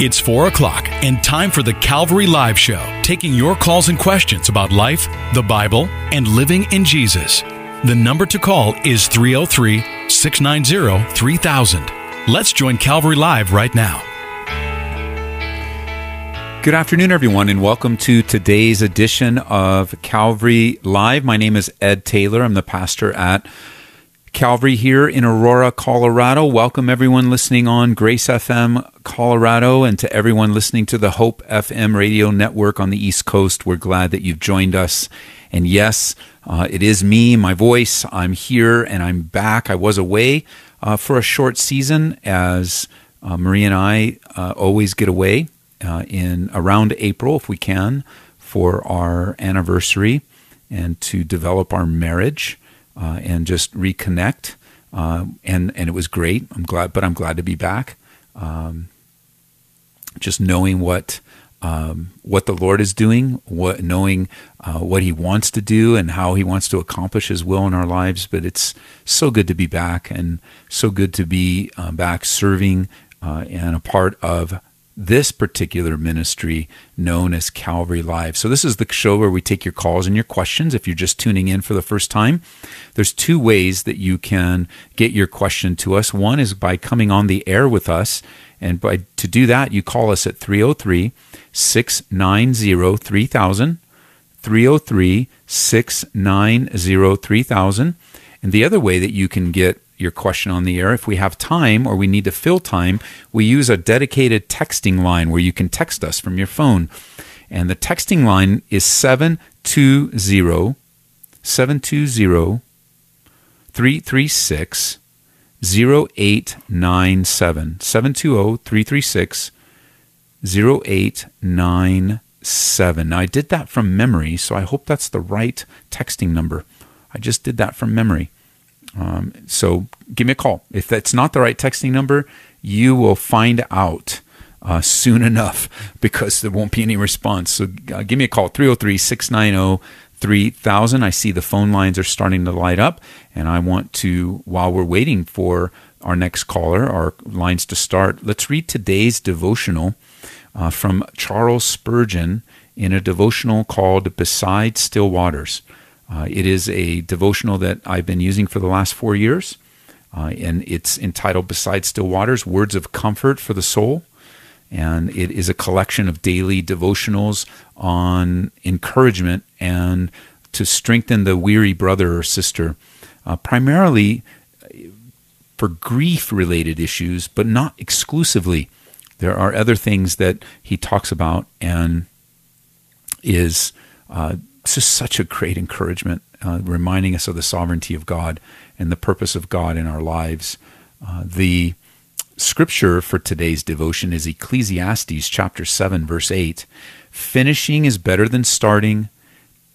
It's 4 o'clock and time for the Calvary Live Show, taking your calls and questions about life, the Bible, and living in Jesus. The number to call is 303 690 3000. Let's join Calvary Live right now. Good afternoon, everyone, and welcome to today's edition of Calvary Live. My name is Ed Taylor. I'm the pastor at Calvary here in Aurora, Colorado. Welcome everyone listening on Grace FM Colorado and to everyone listening to the Hope FM radio network on the East Coast. We're glad that you've joined us. And yes, uh, it is me, my voice. I'm here and I'm back. I was away uh, for a short season as uh, Marie and I uh, always get away uh, in around April if we can for our anniversary and to develop our marriage uh, and just reconnect. Uh, and and it was great. I'm glad, but I'm glad to be back. Um, just knowing what um, what the Lord is doing, what knowing uh, what He wants to do, and how He wants to accomplish His will in our lives. But it's so good to be back, and so good to be uh, back serving uh, and a part of this particular ministry known as Calvary Live. So, this is the show where we take your calls and your questions. If you're just tuning in for the first time, there's two ways that you can get your question to us. One is by coming on the air with us. And by to do that, you call us at 303 690 3000. 303 690 3000. And the other way that you can get your question on the air. If we have time or we need to fill time, we use a dedicated texting line where you can text us from your phone. And the texting line is 720 720 336 0897. 720 336 0897. Now, I did that from memory, so I hope that's the right texting number. I just did that from memory. Um, so give me a call. If that's not the right texting number, you will find out uh, soon enough because there won't be any response. So uh, give me a call 303 690 3000. I see the phone lines are starting to light up, and I want to, while we're waiting for our next caller, our lines to start, let's read today's devotional uh, from Charles Spurgeon in a devotional called Beside Still Waters. Uh, it is a devotional that I've been using for the last four years, uh, and it's entitled Beside Still Waters Words of Comfort for the Soul. And it is a collection of daily devotionals on encouragement and to strengthen the weary brother or sister, uh, primarily for grief related issues, but not exclusively. There are other things that he talks about and is uh, it's just such a great encouragement, uh, reminding us of the sovereignty of God and the purpose of God in our lives. Uh, the scripture for today's devotion is Ecclesiastes chapter 7, verse 8. Finishing is better than starting,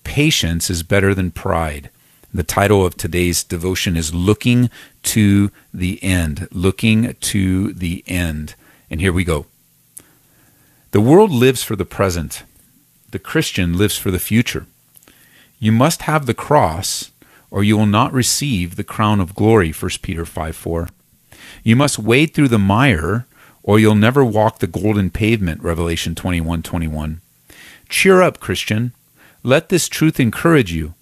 patience is better than pride. The title of today's devotion is Looking to the End. Looking to the End. And here we go. The world lives for the present, the Christian lives for the future. You must have the cross, or you will not receive the crown of glory, 1 Peter 5 4. You must wade through the mire, or you'll never walk the golden pavement, Revelation 21 21. Cheer up, Christian. Let this truth encourage you.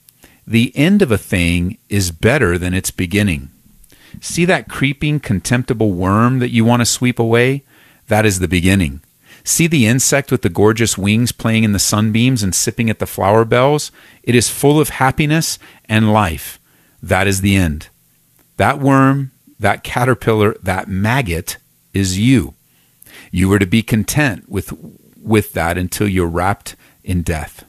The end of a thing is better than its beginning. See that creeping, contemptible worm that you want to sweep away? That is the beginning. See the insect with the gorgeous wings playing in the sunbeams and sipping at the flower bells? It is full of happiness and life. That is the end. That worm, that caterpillar, that maggot is you. You are to be content with, with that until you're wrapped in death.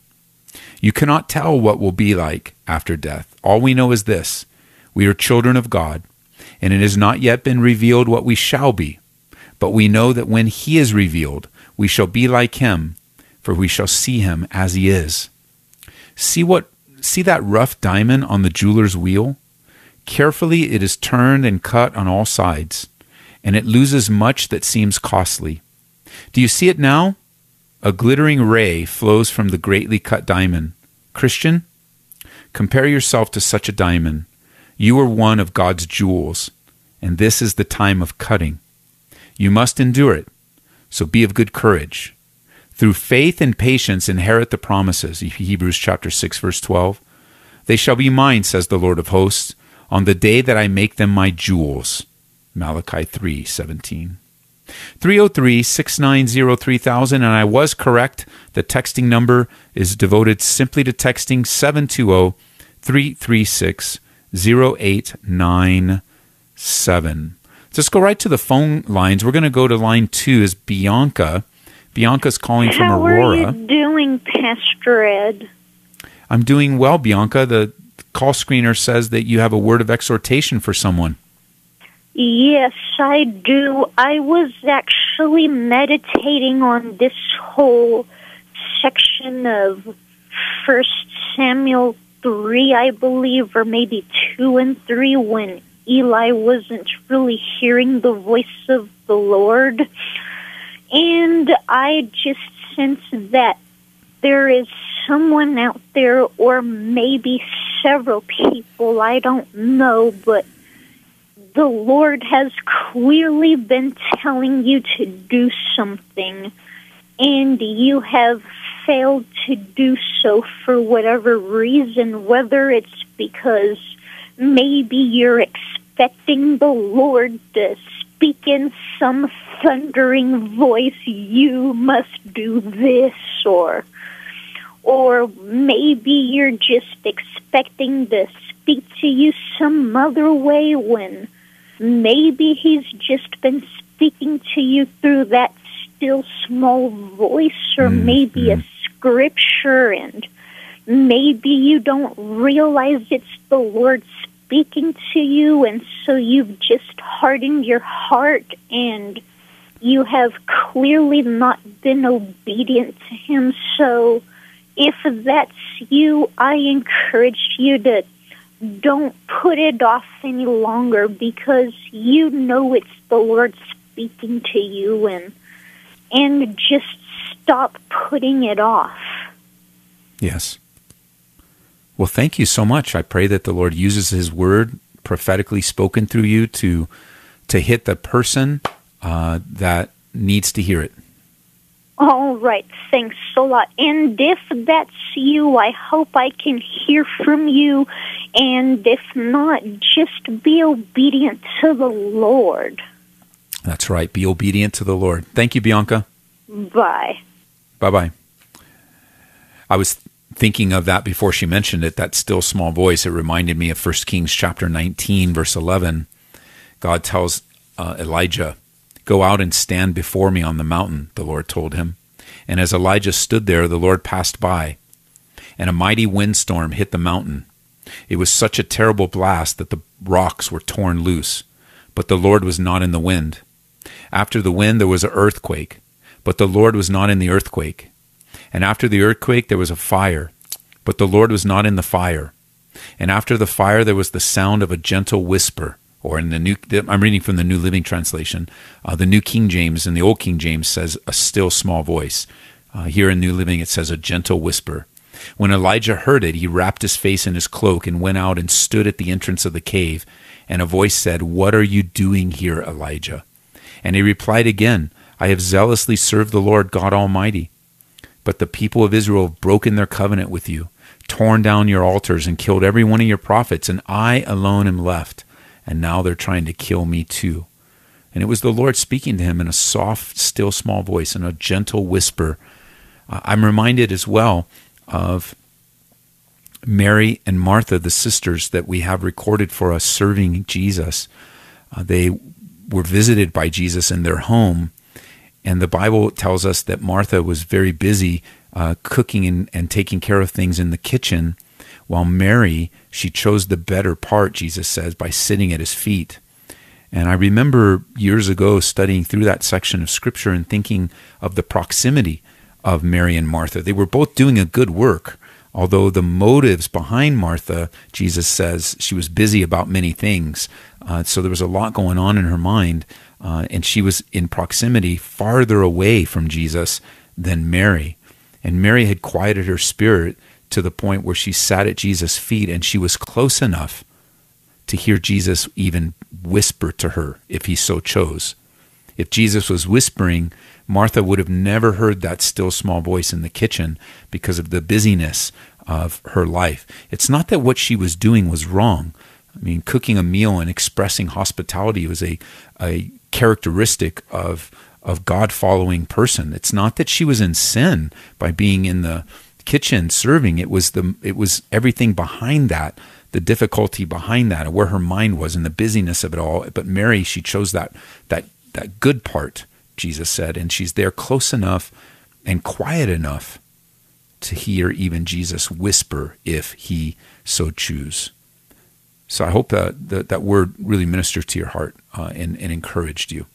You cannot tell what will be like after death. All we know is this we are children of God, and it has not yet been revealed what we shall be. But we know that when He is revealed, we shall be like him, for we shall see him as he is. See what see that rough diamond on the jeweler's wheel? Carefully it is turned and cut on all sides, and it loses much that seems costly. Do you see it now? A glittering ray flows from the greatly cut diamond. Christian, compare yourself to such a diamond. You are one of God's jewels, and this is the time of cutting. You must endure it So be of good courage. Through faith and patience inherit the promises. Hebrews chapter 6 verse 12. They shall be mine, says the Lord of hosts, on the day that I make them my jewels. Malachi 3:17. 303-690-3000 and I was correct. The texting number is devoted simply to texting 720-336-0897. Let's go right to the phone lines. We're going to go to line 2 is Bianca. Bianca's calling from Aurora. How are you doing, Pastor Ed? I'm doing well, Bianca. The call screener says that you have a word of exhortation for someone. Yes, I do. I was actually meditating on this whole section of First Samuel 3, I believe, or maybe 2 and 3, when Eli wasn't really hearing the voice of the Lord. And I just sense that there is someone out there, or maybe several people, I don't know, but the Lord has clearly been telling you to do something, and you have failed to do so for whatever reason, whether it's because maybe you're expecting the Lord to speak in some thundering voice, you must do this, or or maybe you're just expecting to speak to you some other way when maybe he's just been speaking to you through that still small voice or Mm, maybe a scripture and maybe you don't realize it's the Lord speaking to you and so you've just hardened your heart and you have clearly not been obedient to him so if that's you I encourage you to don't put it off any longer because you know it's the Lord speaking to you and and just stop putting it off. Yes. Well, thank you so much. I pray that the Lord uses His word prophetically spoken through you to to hit the person uh, that needs to hear it. All right, thanks a lot. And if that's you, I hope I can hear from you. And if not, just be obedient to the Lord. That's right. Be obedient to the Lord. Thank you, Bianca. Bye. Bye bye. I was thinking of that before she mentioned it, that still small voice. It reminded me of 1 Kings chapter 19, verse 11. God tells uh, Elijah, Go out and stand before me on the mountain, the Lord told him. And as Elijah stood there, the Lord passed by, and a mighty windstorm hit the mountain. It was such a terrible blast that the rocks were torn loose, but the Lord was not in the wind. After the wind, there was an earthquake, but the Lord was not in the earthquake. And after the earthquake, there was a fire, but the Lord was not in the fire. And after the fire, there was the sound of a gentle whisper. Or in the new, I'm reading from the New Living Translation. Uh, the New King James and the Old King James says a still small voice. Uh, here in New Living, it says a gentle whisper. When Elijah heard it, he wrapped his face in his cloak and went out and stood at the entrance of the cave. And a voice said, What are you doing here, Elijah? And he replied again, I have zealously served the Lord God Almighty. But the people of Israel have broken their covenant with you, torn down your altars, and killed every one of your prophets, and I alone am left. And now they're trying to kill me too. And it was the Lord speaking to him in a soft, still small voice, in a gentle whisper. Uh, I'm reminded as well of Mary and Martha, the sisters that we have recorded for us serving Jesus. Uh, they were visited by Jesus in their home, and the Bible tells us that Martha was very busy uh, cooking and, and taking care of things in the kitchen, while Mary, she chose the better part, Jesus says, by sitting at his feet. And I remember years ago studying through that section of scripture and thinking of the proximity of Mary and Martha. They were both doing a good work, although the motives behind Martha, Jesus says, she was busy about many things. Uh, so there was a lot going on in her mind, uh, and she was in proximity farther away from Jesus than Mary. And Mary had quieted her spirit to the point where she sat at Jesus' feet and she was close enough to hear Jesus even whisper to her if he so chose. If Jesus was whispering, Martha would have never heard that still small voice in the kitchen because of the busyness of her life. It's not that what she was doing was wrong. I mean, cooking a meal and expressing hospitality was a, a characteristic of of God following person. It's not that she was in sin by being in the kitchen serving. It was the it was everything behind that, the difficulty behind that, and where her mind was and the busyness of it all. But Mary, she chose that that that good part, Jesus said, and she's there close enough and quiet enough to hear even Jesus whisper if he so choose. So I hope that that, that word really ministered to your heart uh, and, and encouraged you.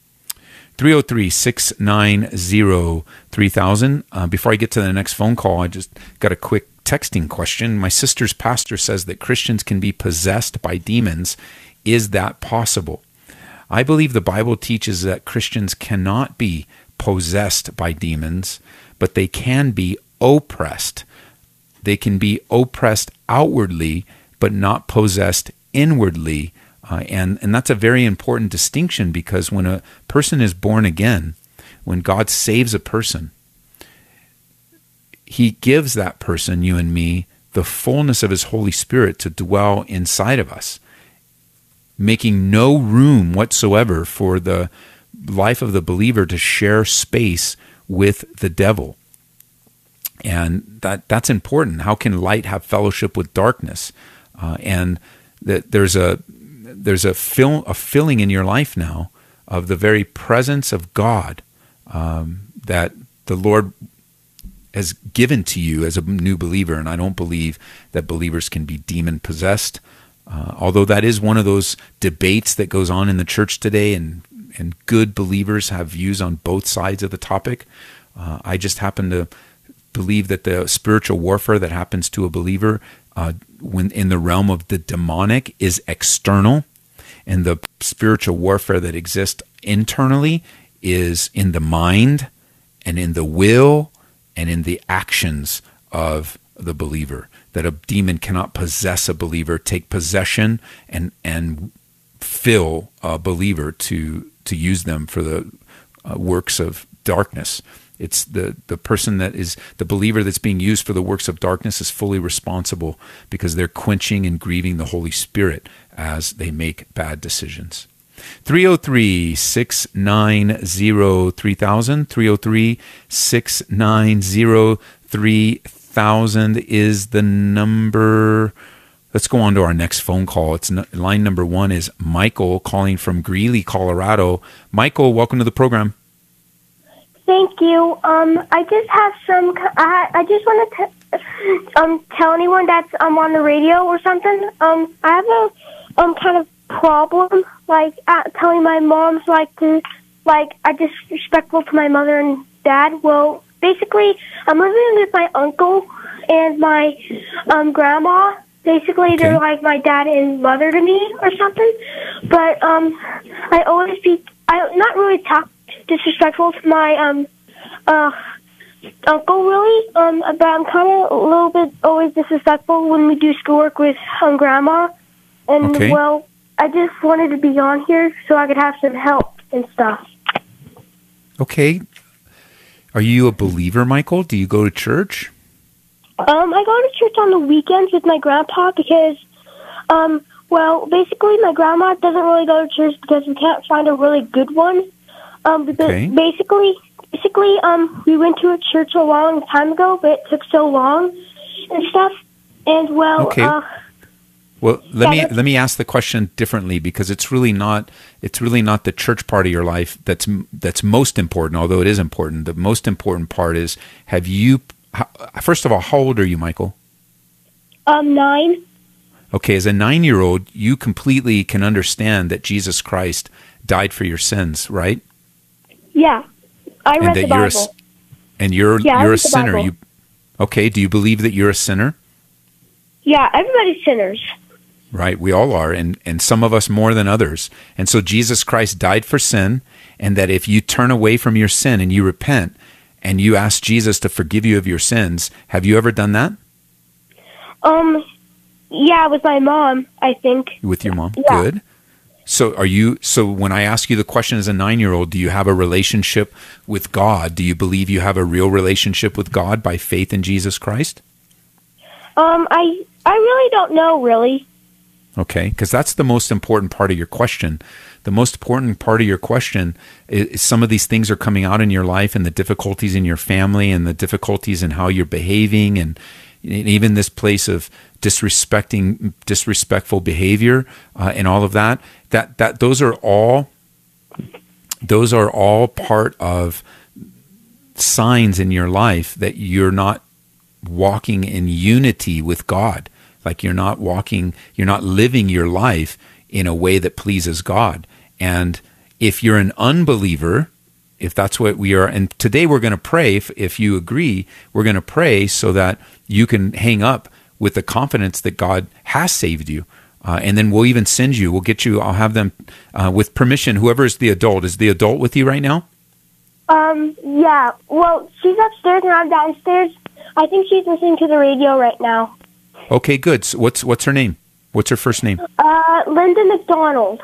303 690 3000. Uh, before I get to the next phone call, I just got a quick texting question. My sister's pastor says that Christians can be possessed by demons. Is that possible? I believe the Bible teaches that Christians cannot be possessed by demons, but they can be oppressed. They can be oppressed outwardly, but not possessed inwardly uh, and, and that's a very important distinction because when a person is born again, when God saves a person, he gives that person, you and me, the fullness of his Holy Spirit to dwell inside of us, making no room whatsoever for the life of the believer to share space with the devil. And that that's important. How can light have fellowship with darkness? Uh, and that there's a there's a fill, a filling in your life now of the very presence of God um, that the Lord has given to you as a new believer. And I don't believe that believers can be demon possessed. Uh, although that is one of those debates that goes on in the church today, and and good believers have views on both sides of the topic. Uh, I just happen to believe that the spiritual warfare that happens to a believer uh, when in the realm of the demonic is external, and the spiritual warfare that exists internally is in the mind and in the will and in the actions of the believer. That a demon cannot possess a believer, take possession and and fill a believer to to use them for the uh, works of darkness. It's the, the person that is the believer that's being used for the works of darkness is fully responsible because they're quenching and grieving the Holy Spirit as they make bad decisions. 303 690 3000. 303 690 3000 is the number. Let's go on to our next phone call. It's line number one is Michael calling from Greeley, Colorado. Michael, welcome to the program. Thank you. Um, I just have some. I I just want to um tell anyone that's um on the radio or something. Um, I have a um kind of problem like uh, telling my mom's like to like I disrespectful to my mother and dad. Well, basically, I'm living with my uncle and my um grandma. Basically, okay. they're like my dad and mother to me or something. But um, I always be I not really talk disrespectful to my um uh uncle really. Um but I'm kinda a little bit always disrespectful when we do schoolwork with um grandma. And okay. well I just wanted to be on here so I could have some help and stuff. Okay. Are you a believer, Michael? Do you go to church? Um, I go to church on the weekends with my grandpa because, um, well, basically my grandma doesn't really go to church because we can't find a really good one. Um, okay. basically, basically, um, we went to a church a long time ago, but it took so long and stuff. And well, okay. Uh, well, let yeah, me let me ask the question differently because it's really not it's really not the church part of your life that's that's most important. Although it is important, the most important part is have you. First of all, how old are you, Michael? Um, nine. Okay, as a nine-year-old, you completely can understand that Jesus Christ died for your sins, right? Yeah, I read the Bible. A, and you're yeah, you're a sinner. You okay? Do you believe that you're a sinner? Yeah, everybody's sinners. Right, we all are, and and some of us more than others. And so Jesus Christ died for sin, and that if you turn away from your sin and you repent and you ask Jesus to forgive you of your sins, have you ever done that? Um, yeah, with my mom, I think. With your mom, yeah. good. So are you so when I ask you the question as a 9-year-old, do you have a relationship with God? Do you believe you have a real relationship with God by faith in Jesus Christ? Um, I I really don't know really. Okay, because that's the most important part of your question. The most important part of your question is, some of these things are coming out in your life and the difficulties in your family and the difficulties in how you're behaving and even this place of disrespecting disrespectful behavior uh, and all of that that that those are all those are all part of signs in your life that you're not walking in unity with God. Like you're not walking you're not living your life in a way that pleases God. And if you're an unbeliever if that's what we are and today we're going to pray if, if you agree we're going to pray so that you can hang up with the confidence that God has saved you. Uh, and then we'll even send you, we'll get you, I'll have them uh, with permission. Whoever is the adult, is the adult with you right now? Um, yeah. Well, she's upstairs and I'm downstairs. I think she's listening to the radio right now. Okay, good. So what's what's her name? What's her first name? Uh, Linda McDonald.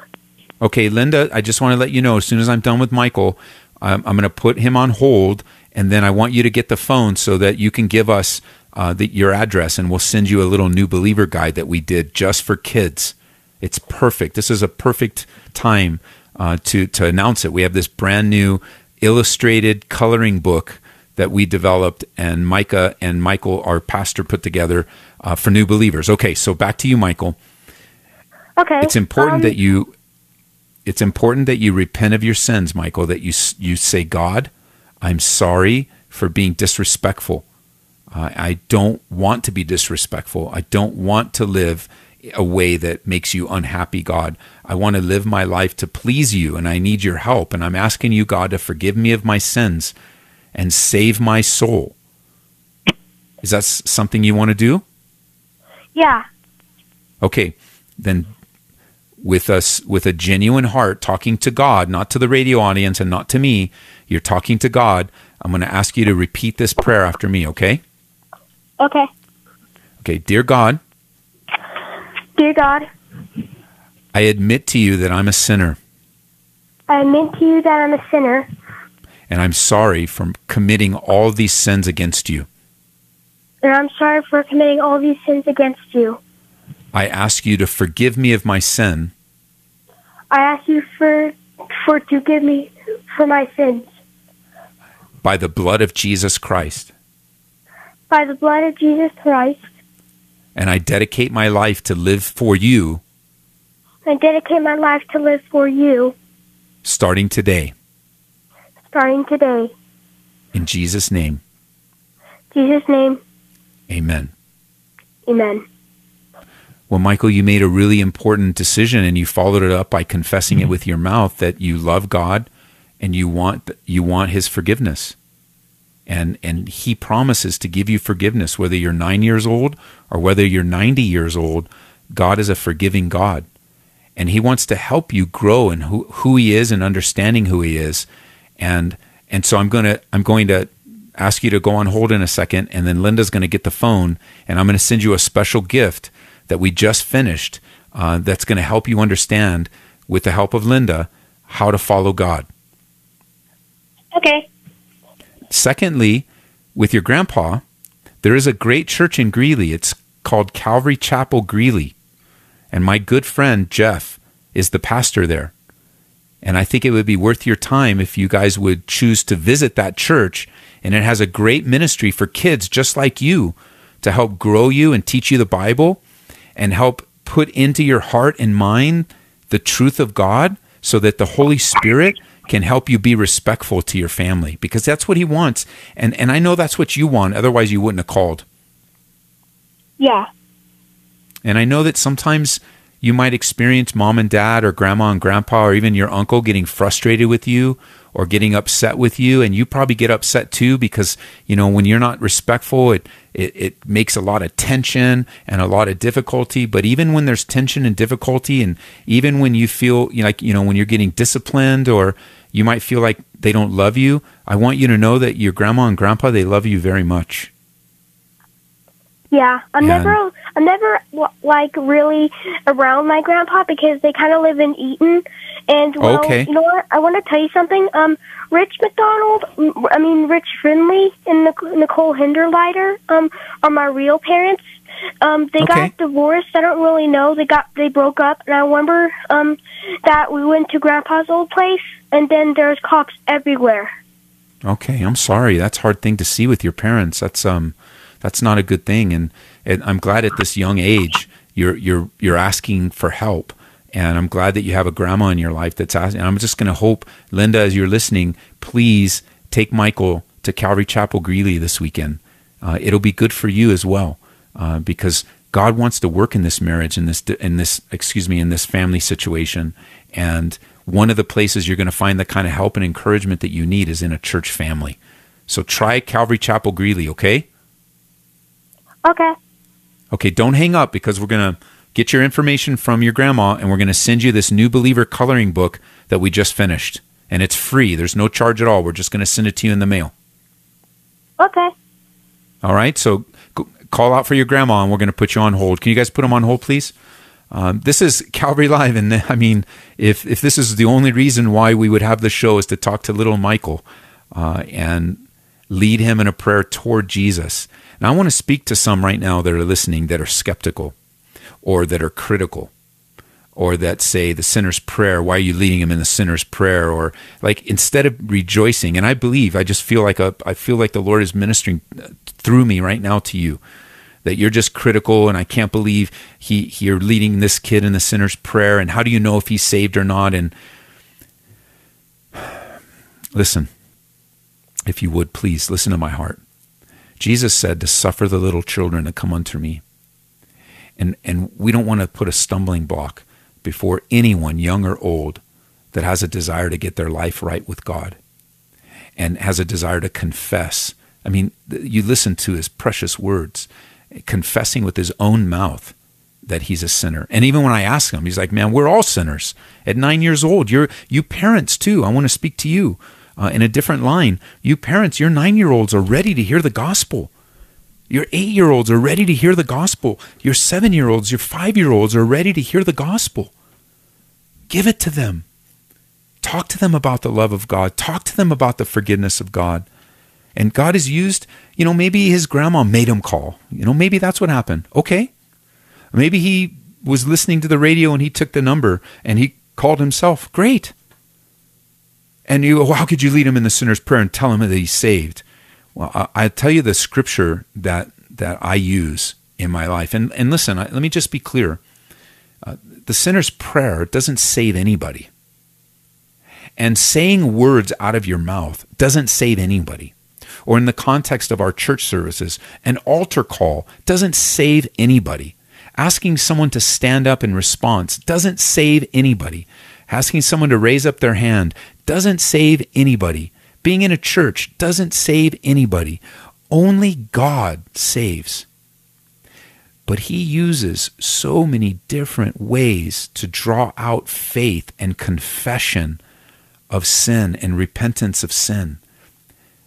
Okay, Linda, I just want to let you know as soon as I'm done with Michael, I'm, I'm going to put him on hold, and then I want you to get the phone so that you can give us uh, the, your address, and we'll send you a little new believer guide that we did just for kids. It's perfect. This is a perfect time uh, to to announce it. We have this brand new illustrated coloring book that we developed, and Micah and Michael, our pastor, put together uh, for new believers. Okay, so back to you, Michael. Okay. It's important um, that you. It's important that you repent of your sins, Michael. That you you say, God, I'm sorry for being disrespectful. I don't want to be disrespectful. I don't want to live a way that makes you unhappy, God. I want to live my life to please you, and I need your help. And I'm asking you, God, to forgive me of my sins and save my soul. Is that something you want to do? Yeah. Okay, then with us with a genuine heart talking to God, not to the radio audience and not to me, you're talking to God. I'm going to ask you to repeat this prayer after me, okay? Okay. Okay, dear God. Dear God. I admit to you that I'm a sinner. I admit to you that I'm a sinner. And I'm sorry for committing all these sins against you. And I'm sorry for committing all these sins against you. I ask you to forgive me of my sin. I ask you for for to give me for my sins. By the blood of Jesus Christ by the blood of Jesus Christ. And I dedicate my life to live for you. I dedicate my life to live for you. Starting today. Starting today. In Jesus' name. Jesus' name. Amen. Amen. Well, Michael, you made a really important decision and you followed it up by confessing it with your mouth that you love God and you want you want his forgiveness and and he promises to give you forgiveness whether you're 9 years old or whether you're 90 years old God is a forgiving God. And he wants to help you grow in who, who he is and understanding who he is. And and so I'm going to I'm going to ask you to go on hold in a second and then Linda's going to get the phone and I'm going to send you a special gift that we just finished uh, that's going to help you understand with the help of Linda how to follow God. Okay Secondly, with your grandpa, there is a great church in Greeley. It's called Calvary Chapel Greeley. And my good friend Jeff is the pastor there. And I think it would be worth your time if you guys would choose to visit that church. And it has a great ministry for kids just like you to help grow you and teach you the Bible and help put into your heart and mind the truth of God so that the Holy Spirit can help you be respectful to your family because that's what he wants. And and I know that's what you want, otherwise you wouldn't have called. Yeah. And I know that sometimes you might experience mom and dad or grandma and grandpa or even your uncle getting frustrated with you or getting upset with you and you probably get upset too because you know when you're not respectful it, it it makes a lot of tension and a lot of difficulty. But even when there's tension and difficulty and even when you feel you know, like you know when you're getting disciplined or you might feel like they don't love you i want you to know that your grandma and grandpa they love you very much Yeah, I'm never, I'm never w- like really around my grandpa because they kind of live in Eaton. And well, Okay. you know what? I want to tell you something. Um, Rich McDonald, m- I mean Rich Finley and Nic- Nicole Hinderleiter, um, are my real parents. Um, they Okay. got divorced. I don't really know. They got they broke up, and I remember um that we went to Grandpa's old place, and then there's cops everywhere. Okay, I'm sorry. That's a hard thing to see with your parents. That's um that's not a good thing and, and I'm glad at this young age you're you're you're asking for help. And I'm glad that you have a grandma in your life that's asking. And I'm just going to hope, Linda, as you're listening, please take Michael to Calvary Chapel Greeley this weekend. Uh, it'll be good for you as well, uh, because God wants to work in this marriage, in this, in this, excuse me, in this family situation. And one of the places you're going to find the kind of help and encouragement that you need is in a church family. So try Calvary Chapel Greeley, okay? Okay. Okay, don't hang up because we're going to get your information from your grandma and we're going to send you this new believer coloring book that we just finished. And it's free. There's no charge at all. We're just going to send it to you in the mail. Okay. All right. So call out for your grandma and we're going to put you on hold. Can you guys put them on hold, please? Um, this is Calvary Live. And I mean, if, if this is the only reason why we would have the show is to talk to little Michael uh, and lead him in a prayer toward Jesus. And I want to speak to some right now that are listening that are skeptical or that are critical or that say the sinner's prayer why are you leading him in the sinner's prayer? Or like instead of rejoicing and i believe i just feel like a, i feel like the lord is ministering uh, through me right now to you that you're just critical and i can't believe he you're leading this kid in the sinner's prayer and how do you know if he's saved or not? And listen if you would please listen to my heart jesus said to suffer the little children to come unto me. And and we don't want to put a stumbling block before anyone young or old that has a desire to get their life right with God and has a desire to confess. I mean you listen to his precious words confessing with his own mouth that he's a sinner. And even when i ask him he's like man we're all sinners. At 9 years old you're you parents too. I want to speak to you uh, in a different line you parents your 9 year olds are ready to hear the gospel your eight year olds are ready to hear the gospel. Your seven year olds, your five year olds are ready to hear the gospel. Give it to them. Talk to them about the love of God. Talk to them about the forgiveness of God. And God has used, you know, maybe his grandma made him call. You know, maybe that's what happened. Okay. Maybe he was listening to the radio and he took the number and he called himself. Great. And you, well, how could you lead him in the sinner's prayer and tell him that he's saved? Well, I, tell you the scripture that that I use in my life, and and listen, I, let me just be clear: uh, the sinner's prayer doesn't save anybody, and saying words out of your mouth doesn't save anybody. Or in the context of our church services, an altar call doesn't save anybody. Asking someone to stand up in response doesn't save anybody. Asking someone to raise up their hand doesn't save anybody. Being in a church doesn't save anybody. Only God saves. But He uses so many different ways to draw out faith and confession of sin and repentance of sin.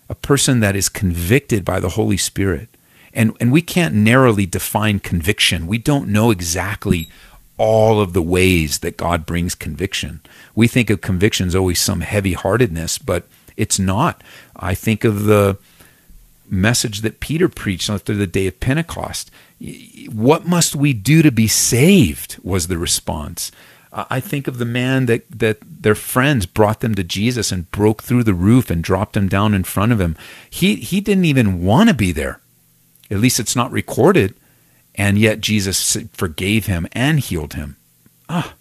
A person that is convicted by the Holy Spirit. And, and we can't narrowly define conviction. We don't know exactly all of the ways that God brings conviction. We think of conviction as always some heavy heartedness, but it's not. I think of the message that Peter preached after the day of Pentecost. What must we do to be saved? was the response. I think of the man that, that their friends brought them to Jesus and broke through the roof and dropped him down in front of him. He, he didn't even want to be there. At least it's not recorded. And yet Jesus forgave him and healed him. Ah,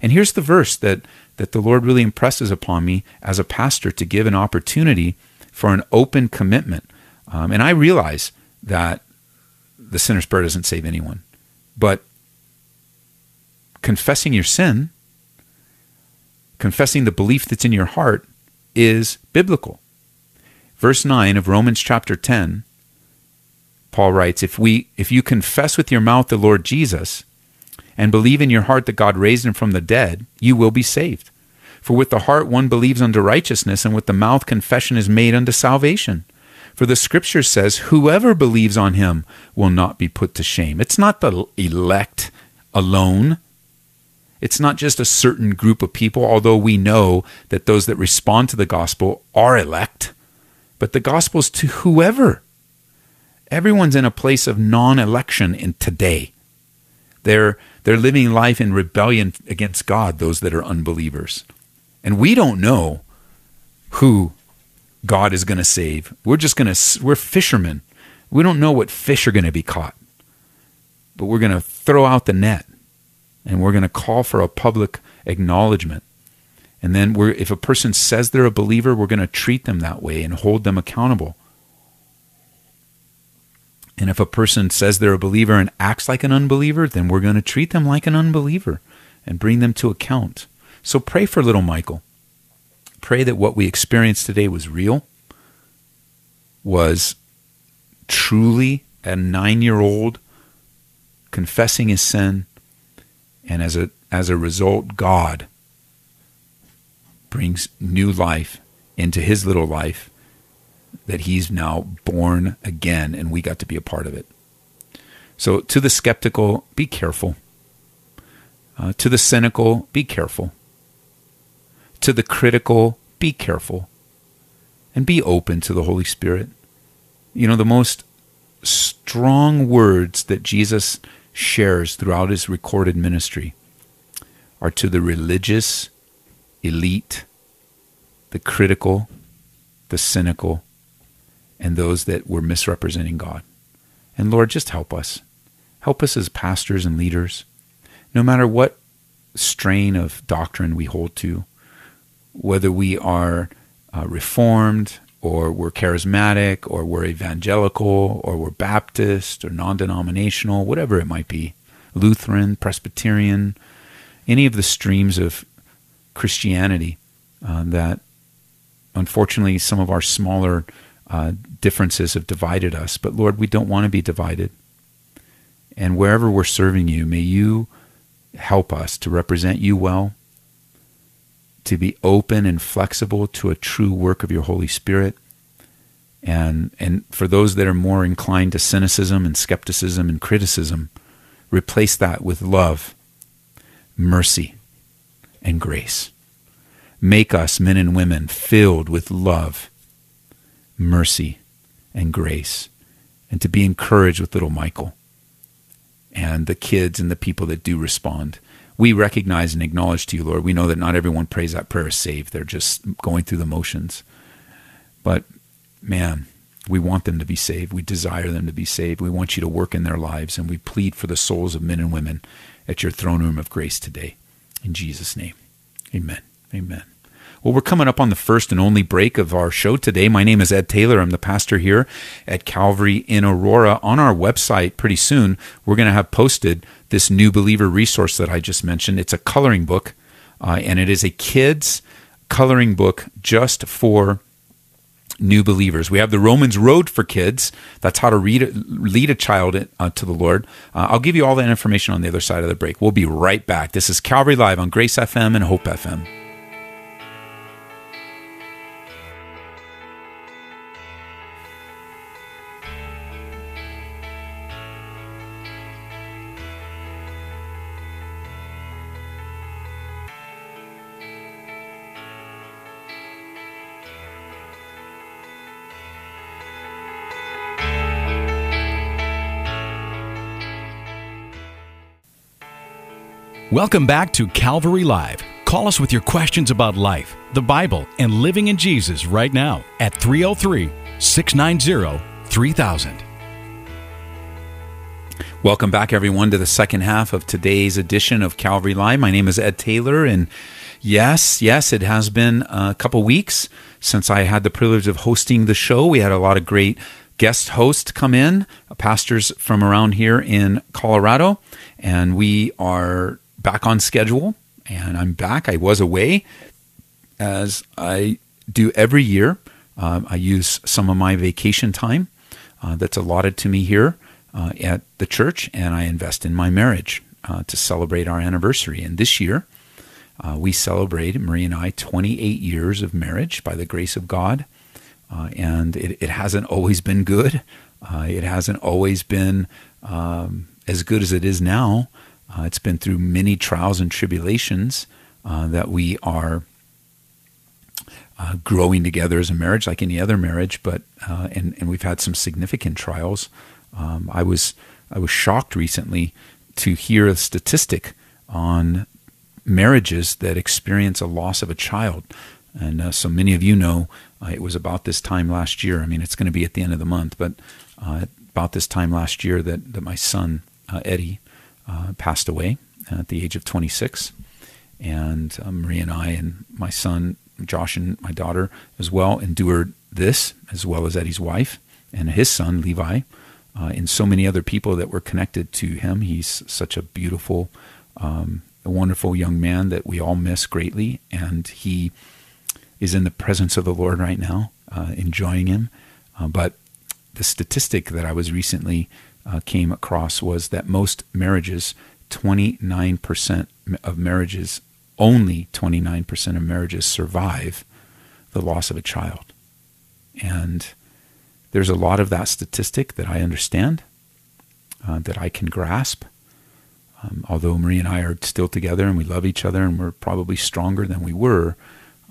and here's the verse that that the Lord really impresses upon me as a pastor to give an opportunity for an open commitment. Um, and I realize that the sinner's prayer doesn't save anyone, but confessing your sin, confessing the belief that's in your heart, is biblical. Verse 9 of Romans chapter 10, Paul writes, if, we, if you confess with your mouth the Lord Jesus, and believe in your heart that God raised him from the dead, you will be saved. For with the heart one believes unto righteousness, and with the mouth confession is made unto salvation. For the scripture says, Whoever believes on him will not be put to shame. It's not the elect alone. It's not just a certain group of people, although we know that those that respond to the gospel are elect. But the gospel is to whoever. Everyone's in a place of non election in today. They're, they're living life in rebellion against God, those that are unbelievers. And we don't know who God is going to save. We're just going to, we're fishermen. We don't know what fish are going to be caught. But we're going to throw out the net and we're going to call for a public acknowledgement. And then we're, if a person says they're a believer, we're going to treat them that way and hold them accountable. And if a person says they're a believer and acts like an unbeliever, then we're going to treat them like an unbeliever and bring them to account. So pray for little Michael. Pray that what we experienced today was real, was truly a nine year old confessing his sin, and as a, as a result, God brings new life into his little life that he's now born again and we got to be a part of it. So, to the skeptical, be careful. Uh, to the cynical, be careful. To the critical, be careful. And be open to the Holy Spirit. You know, the most strong words that Jesus shares throughout his recorded ministry are to the religious elite, the critical, the cynical, and those that were misrepresenting God. And Lord, just help us. Help us as pastors and leaders, no matter what strain of doctrine we hold to, whether we are uh, reformed or we're charismatic or we're evangelical or we're Baptist or non denominational, whatever it might be, Lutheran, Presbyterian, any of the streams of Christianity uh, that unfortunately some of our smaller uh, differences have divided us. But Lord, we don't want to be divided. And wherever we're serving you, may you help us to represent you well, to be open and flexible to a true work of your Holy Spirit. And, and for those that are more inclined to cynicism and skepticism and criticism, replace that with love, mercy, and grace. Make us men and women filled with love mercy and grace, and to be encouraged with little Michael and the kids and the people that do respond. We recognize and acknowledge to you, Lord. We know that not everyone prays that prayer is saved. They're just going through the motions. But man, we want them to be saved. We desire them to be saved. We want you to work in their lives, and we plead for the souls of men and women at your throne room of grace today. In Jesus' name, amen. Amen. Well, we're coming up on the first and only break of our show today. My name is Ed Taylor. I'm the pastor here at Calvary in Aurora. On our website, pretty soon, we're going to have posted this new believer resource that I just mentioned. It's a coloring book, uh, and it is a kid's coloring book just for new believers. We have the Romans Road for kids. That's how to read, lead a child uh, to the Lord. Uh, I'll give you all that information on the other side of the break. We'll be right back. This is Calvary Live on Grace FM and Hope FM. Welcome back to Calvary Live. Call us with your questions about life, the Bible, and living in Jesus right now at 303 690 3000. Welcome back, everyone, to the second half of today's edition of Calvary Live. My name is Ed Taylor, and yes, yes, it has been a couple weeks since I had the privilege of hosting the show. We had a lot of great guest hosts come in, pastors from around here in Colorado, and we are back on schedule, and I'm back. I was away, as I do every year. Uh, I use some of my vacation time uh, that's allotted to me here uh, at the church, and I invest in my marriage uh, to celebrate our anniversary. And this year, uh, we celebrate, Marie and I, 28 years of marriage by the grace of God. uh, and it, it, hasn't always been good. Uh, it hasn't always been um, as good as it is now. Uh, it's been through many trials and tribulations uh, that we are uh, growing together as a marriage, like any other marriage. But and and we've had some significant trials. Um, I was I was shocked recently to hear a statistic on marriages that experience a loss of a child. And uh, so many of you know uh, it was about this time last year. I mean, it's going to be at the end of the month, but uh, about this time last year that, that my son, uh, Eddie, uh, passed away at the age of 26. And uh, Marie and I, and my son, Josh, and my daughter as well, endured this, as well as Eddie's wife and his son, Levi, and so many other people that were connected to him. He's such a beautiful, um, a wonderful young man that we all miss greatly. And he is in the presence of the Lord right now, uh, enjoying Him. Uh, but the statistic that I was recently uh, came across was that most marriages, 29% of marriages, only 29% of marriages survive the loss of a child. And there's a lot of that statistic that I understand, uh, that I can grasp. Um, although Marie and I are still together and we love each other and we're probably stronger than we were,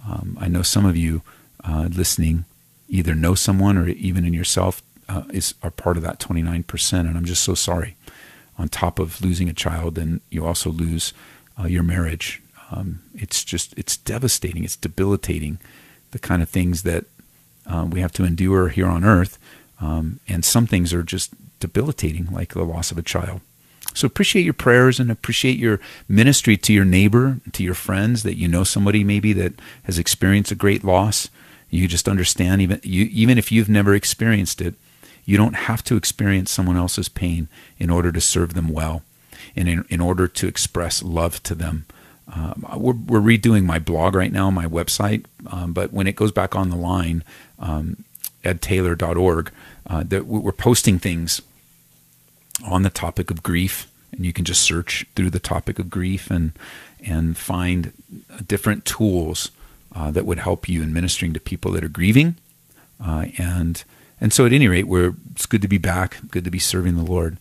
um, I know some of you uh, listening either know someone or even in yourself uh, is are part of that 29%, and I'm just so sorry. On top of losing a child, then you also lose uh, your marriage. Um, it's just it's devastating. It's debilitating. The kind of things that uh, we have to endure here on earth, um, and some things are just debilitating, like the loss of a child. So appreciate your prayers and appreciate your ministry to your neighbor, to your friends that you know somebody maybe that has experienced a great loss. You just understand even you, even if you've never experienced it, you don't have to experience someone else's pain in order to serve them well, and in, in order to express love to them. Um, we're, we're, redoing my blog right now, my website, um, but when it goes back on the line, um, edtaylor.org, uh, that we're posting things on the topic of grief, and you can just search through the topic of grief and and find different tools uh, that would help you in ministering to people that are grieving. Uh, and and so, at any rate, we're it's good to be back, good to be serving the Lord,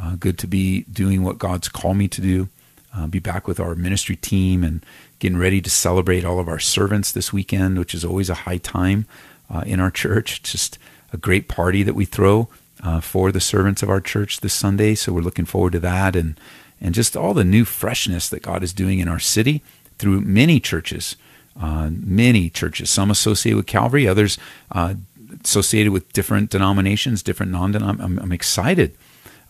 uh, good to be doing what God's called me to do. Uh, be back with our ministry team and getting ready to celebrate all of our servants this weekend, which is always a high time uh, in our church. Just a great party that we throw uh, for the servants of our church this Sunday. So we're looking forward to that and and just all the new freshness that God is doing in our city through many churches, uh, many churches. Some associated with Calvary, others uh, associated with different denominations, different non. I'm, I'm excited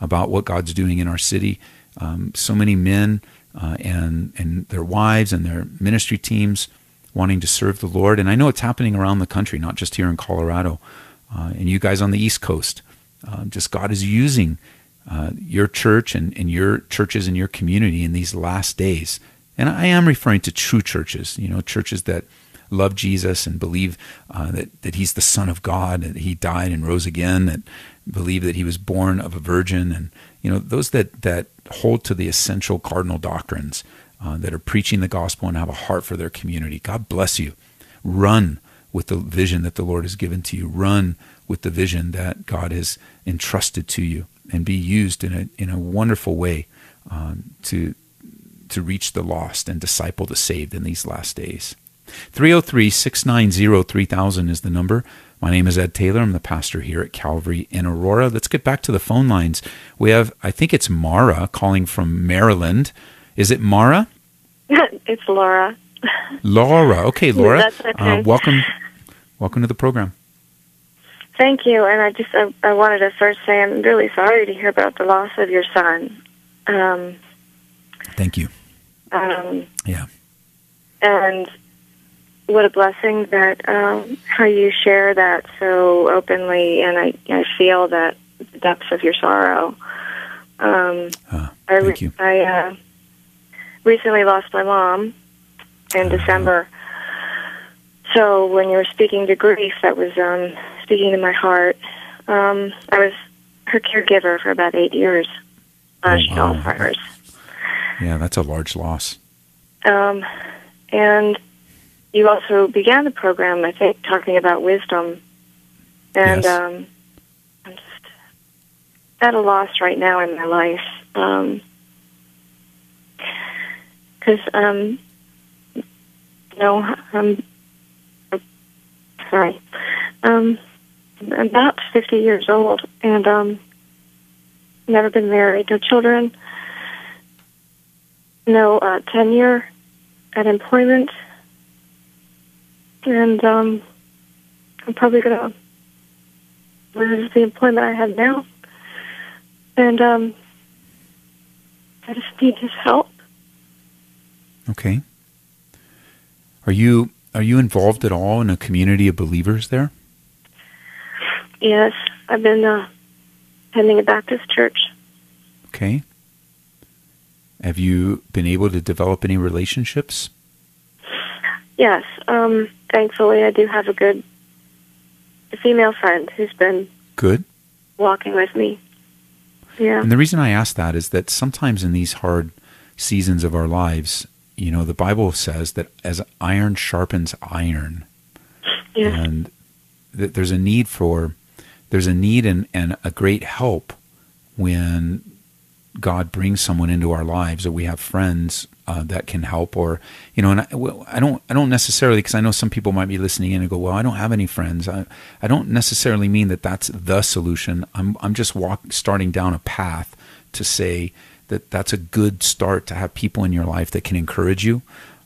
about what God's doing in our city. Um, so many men uh, and and their wives and their ministry teams wanting to serve the Lord, and I know it's happening around the country, not just here in Colorado. Uh, and you guys on the East Coast, uh, just God is using uh, your church and, and your churches in your community in these last days. And I am referring to true churches, you know, churches that love Jesus and believe uh, that, that he's the Son of God, that he died and rose again, that believe that he was born of a virgin, and, you know, those that, that hold to the essential cardinal doctrines, uh, that are preaching the gospel and have a heart for their community. God bless you. Run with the vision that the Lord has given to you. Run with the vision that God has entrusted to you and be used in a, in a wonderful way um, to, to reach the lost and disciple the saved in these last days. 303 690 3000 is the number. My name is Ed Taylor. I'm the pastor here at Calvary in Aurora. Let's get back to the phone lines. We have, I think it's Mara calling from Maryland. Is it Mara? it's Laura. Laura. Okay, Laura. That's okay. Uh, welcome, welcome to the program. Thank you. And I just I, I wanted to first say I'm really sorry to hear about the loss of your son. Um, Thank you. Um, yeah. And what a blessing that um, how you share that so openly, and I, I feel that the depths of your sorrow. Um, uh, I, thank you. I uh, recently lost my mom in uh, December. So when you were speaking to grief, that was um, speaking to my heart. Um, I was her caregiver for about eight years. Uh, oh, wow. Alzheimer's. Yeah, that's a large loss. Um, and you also began the program, I think, talking about wisdom. and Yes. um, I'm just at a loss right now in my life. Um, because um, no, I'm, I'm sorry. Um, I'm about 50 years old and um, never been married, no children, no uh, tenure at employment, and um, I'm probably going to lose the employment I have now. And um, I just need his help. Okay. Are you are you involved at all in a community of believers there? Yes, I've been uh, attending a Baptist church. Okay. Have you been able to develop any relationships? Yes, um, thankfully I do have a good female friend who's been Good. walking with me. Yeah. And the reason I ask that is that sometimes in these hard seasons of our lives, you know, the Bible says that as iron sharpens iron, Yes. and that there's a need for there's a need and, and a great help when God brings someone into our lives or we have friends uh, that can help or you know and I, well, I don't I don't necessarily because I know some people might be listening in and go well I don't have any friends. I, I don't necessarily mean that that's the solution. I'm I'm just walk starting down a path to say that that's a good start to have people in your life that can encourage you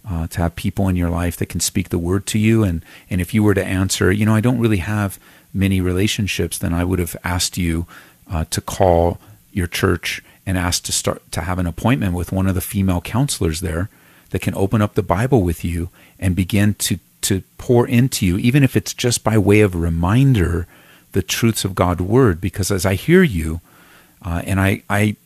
uh, to have people in your life that can speak the word to you. And and if you were to answer you know I don't really have many relationships then I would have asked you uh, to call your church and ask to start to have an appointment with one of the female counselors there that can open up the Bible with you and begin to to pour into you even if it's just by way of reminder the truths of God's word. Because as I hear you uh, and I I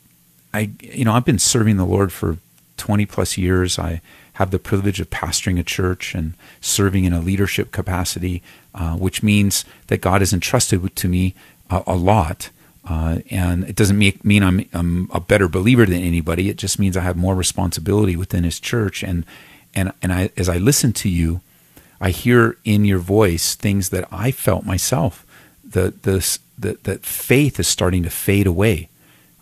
I you know I've been serving the Lord for 20 plus years. I have the privilege of pastoring a church and serving in a leadership capacity uh, which means that God has entrusted to me a, a lot uh, and it doesn't make, mean I'm, I'm a better believer than anybody. It just means I have more responsibility within His church. And and and I, as I listen to you, I hear in your voice things that I felt myself. The the the that faith is starting to fade away.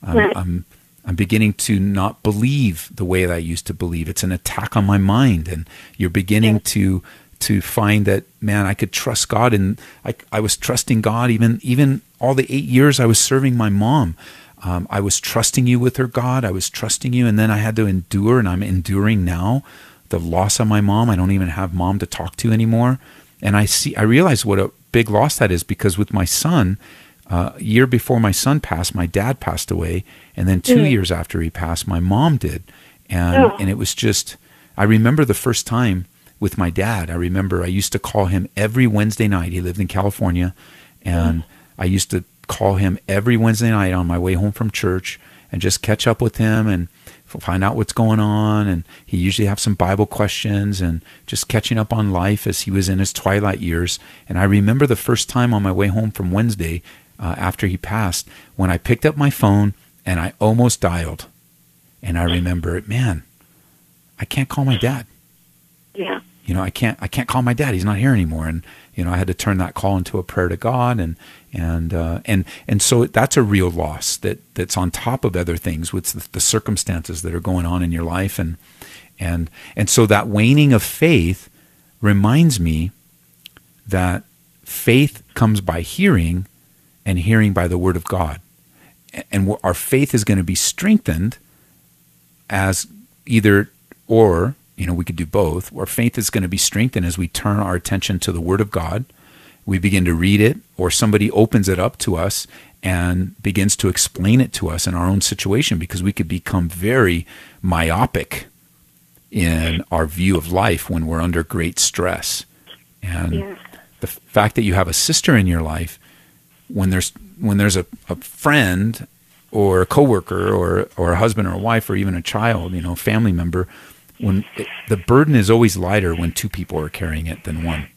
I'm, Right. I'm I'm beginning to not believe the way that I used to believe. It's an attack on my mind, and you're beginning to to find that man, I could trust God, and I I was trusting God even even all the eight years I was serving my mom. Um, I was trusting you with her, God. I was trusting you, and then I had to endure, and I'm enduring now the loss of my mom. I don't even have mom to talk to anymore, and I see I realize what a big loss that is because with my son, uh, a year before my son passed, my dad passed away, and then 2 years after he passed, my mom did, and Oh. and it was just. I remember the first time with my dad. I remember I used to call him every Wednesday night. He lived in California, and I used to call him every Wednesday night on my way home from church and just catch up with him and find out what's going on. And he usually have some Bible questions and just catching up on life as he was in his twilight years. And I remember the first time on my way home from Wednesday uh, after he passed when I picked up my phone and I almost dialed. And I remember, man, I can't call my dad Yeah. You know i can't i can't call my dad. He's not here anymore. And you know i had to turn that call into a prayer to god. And and uh, and and so that's a real loss that that's on top of other things with the, the circumstances that are going on in your life. And and and so that waning of faith reminds me that faith comes by hearing and hearing by the word of god. And our faith is going to be strengthened as either or you know we could do both our faith is going to be strengthened as we turn our attention to the word of god we begin to read it or somebody opens it up to us and begins to explain it to us in our own situation because we could become very myopic in our view of life when we're under great stress and Yes. the fact that you have a sister in your life when there's when there's a, a friend or a coworker or or a husband or a wife or even a child, you know, family member, when it, the burden is always lighter when two people are carrying it than one.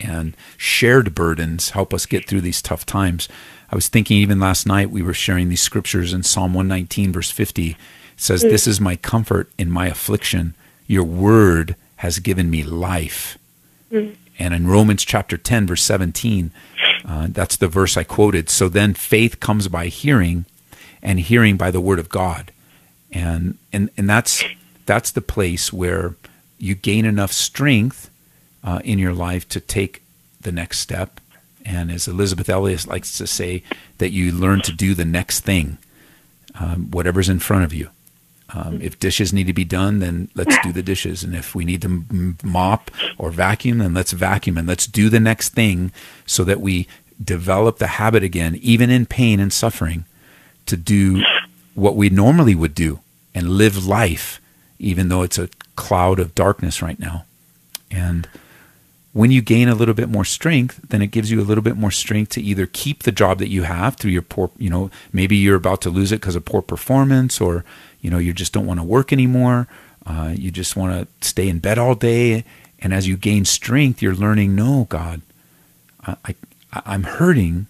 And shared burdens help us get through these tough times. I was thinking even last night we were sharing these scriptures in Psalm 119 verse 50 It says this is my comfort in my affliction your word has given me life And in Romans chapter 10, verse 17, uh, that's the verse I quoted. So then faith comes by hearing, and hearing by the word of God. And, and, and that's, that's the place where you gain enough strength uh, in your life to take the next step. And as Elisabeth Elliot likes to say, that you learn to do the next thing, um, whatever's in front of you. Um, if dishes need to be done, then let's do the dishes. And if we need to mop or vacuum, then let's vacuum and let's do the next thing so that we develop the habit again, even in pain and suffering, to do what we normally would do and live life, even though it's a cloud of darkness right now. And when you gain a little bit more strength, then it gives you a little bit more strength to either keep the job that you have through your poor, you know, maybe you're about to lose it because of poor performance or, you know, you just don't want to work anymore. Uh, you just want to stay in bed all day. And as you gain strength, you're learning, no, God, I, I, I'm hurting,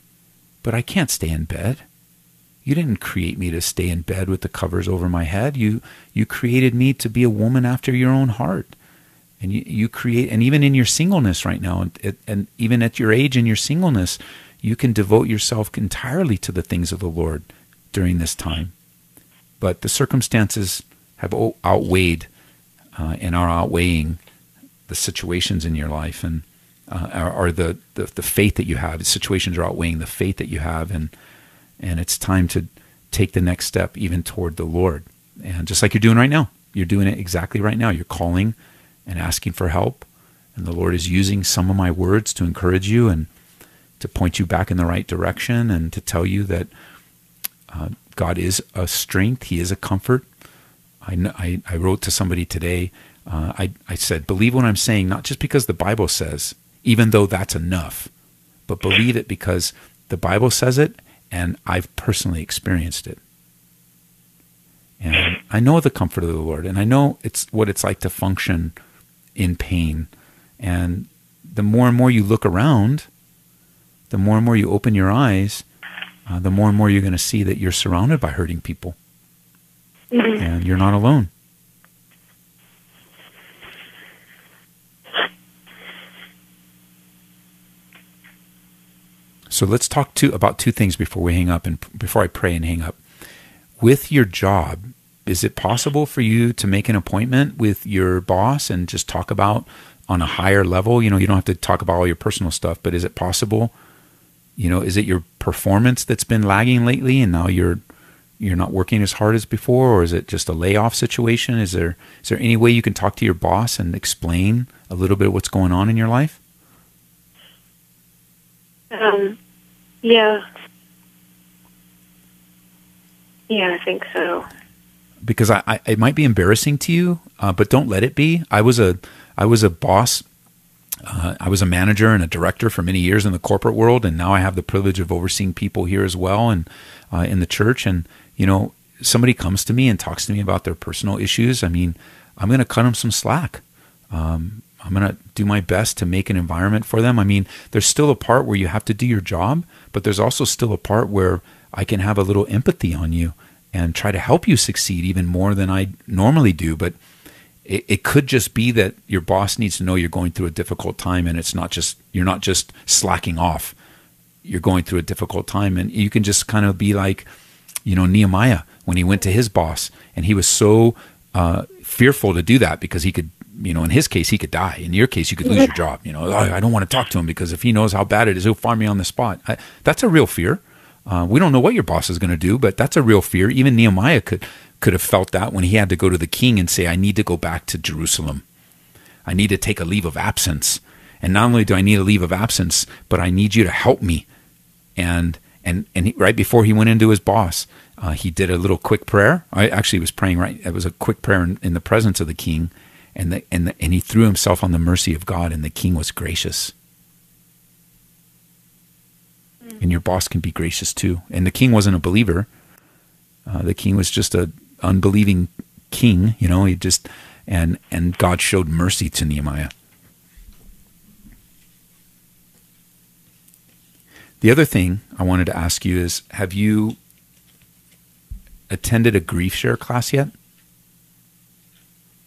but I can't stay in bed. You didn't create me to stay in bed with the covers over my head. You, you created me to be a woman after your own heart. And you, you create and even in your singleness right now and, and even at your age in your singleness you can devote yourself entirely to the things of the lord during this time. But the circumstances have outweighed uh, and are outweighing the situations in your life and uh, are, are the, the, the faith that you have. The situations are outweighing the faith that you have and and it's time to take the next step even toward the lord and just like you're doing right now you're doing it exactly right now you're calling and asking for help. And the Lord is using some of my words to encourage you and to point you back in the right direction and to tell you that uh, God is a strength, He is a comfort. I, I, I wrote to somebody today, uh, I, I said, believe what I'm saying, not just because the Bible says, even though that's enough, but believe it because the Bible says it and I've personally experienced it. And I know the comfort of the Lord, and I know it's what it's like to function in pain. And the more and more you look around, the more and more you open your eyes, uh, the more and more you're going to see that you're surrounded by hurting people. Mm-hmm. And you're not alone. So let's talk to about two things before we hang up and before I pray and hang up. With your job, is it possible for you to make an appointment with your boss and just talk about on a higher level? You know, you don't have to talk about all your personal stuff, but is it possible? You know, is it your performance that's been lagging lately and now you're you're not working as hard as before or is it just a layoff situation? Is there is there any way you can talk to your boss and explain a little bit of what's going on in your life? Um yeah. Yeah, I think so because I, I, it might be embarrassing to you, uh, but don't let it be. I was a I was a boss. Uh, I was a manager and a director for many years in the corporate world, and now I have the privilege of overseeing people here as well, and uh, in the church. And you know, somebody comes to me and talks to me about their personal issues. I mean, I'm going to cut them some slack. Um, I'm going to do my best to make an environment for them. I mean, there's still a part where you have to do your job, but there's also still a part where I can have a little empathy on you and try to help you succeed even more than I normally do. But it, it, could just be that your boss needs to know you're going through a difficult time, and it's not just you're not just slacking off. You're going through a difficult time, and you can just kind of be like, you know, Nehemiah when he went to his boss, and he was so uh, fearful to do that because he could you know, in his case, he could die. In your case, you could lose your job. You know, oh, I don't want to talk to him because if he knows how bad it is, he'll fire me on the spot. I, that's a real fear. Uh, we don't know what your boss is going to do, but that's a real fear. Even Nehemiah could could have felt that when he had to go to the king and say, "I need to go back to Jerusalem. I need to take a leave of absence. And not only do I need a leave of absence, but I need you to help me." And and and he, right before he went into his boss, uh, he did a little quick prayer. I actually was praying right. It was a quick prayer in, in the presence of the king, and the, and the, and he threw himself on the mercy of God, and the king was gracious and your boss can be gracious too. And the king wasn't a believer. Uh, the king was just a unbelieving king, you know. He just and and God showed mercy to Nehemiah. The other thing I wanted to ask you is: Have you attended a grief share class yet?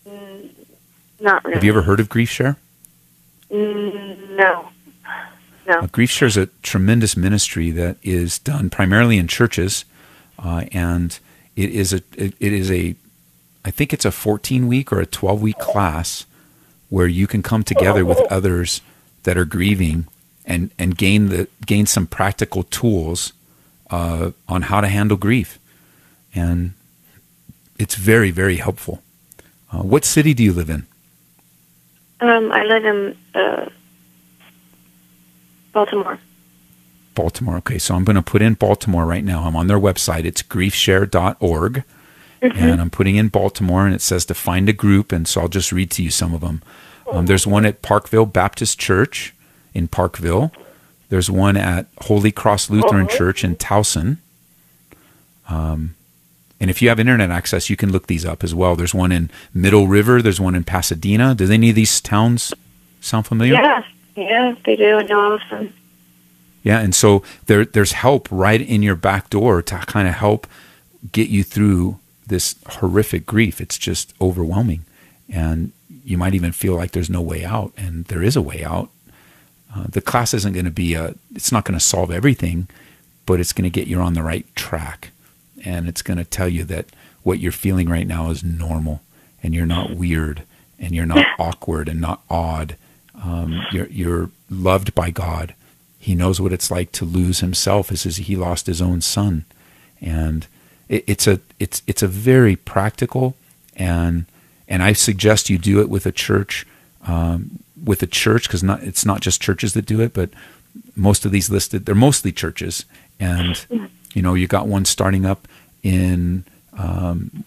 Mm, not really. Have you ever heard of grief share? Mm, no. No. Uh, Grief Share is a tremendous ministry that is done primarily in churches, uh, and it is a it, it is a I think it's a 14 week or a 12 week class where you can come together with others that are grieving and and gain the gain some practical tools uh, on how to handle grief, and it's very very helpful. Uh, what city do you live in? Um, I live in uh, Baltimore. Baltimore. Okay, so I'm going to put in Baltimore right now. I'm on their website. It's griefshare.org. And I'm putting in Baltimore, and it says to find a group. And so I'll just read to you some of them. Um, there's one at Parkville Baptist Church in Parkville. There's one at Holy Cross Lutheran Church in Towson. Um, and if you have internet access, you can look these up as well. There's one in Middle River. There's one in Pasadena. Does any of these towns sound familiar? Yeah, yeah, they do. I know of them. Yeah, and so there there's help right in your back door to kind of help get you through this horrific grief. It's just overwhelming, and you might even feel like there's no way out, and there is a way out. Uh, the class isn't going to be a. It's not going to solve everything, but it's going to get you on the right track, and it's going to tell you that what you're feeling right now is normal, and you're not weird, and you're not awkward, and not odd. Um, you're you're loved by God. He knows what it's like to lose himself as he lost his own son, and it, it's a it's it's a very practical and and I suggest you do it with a church um, with a church because not it's not just churches that do it, but most of these listed they're mostly churches, and you know you got one starting up in um,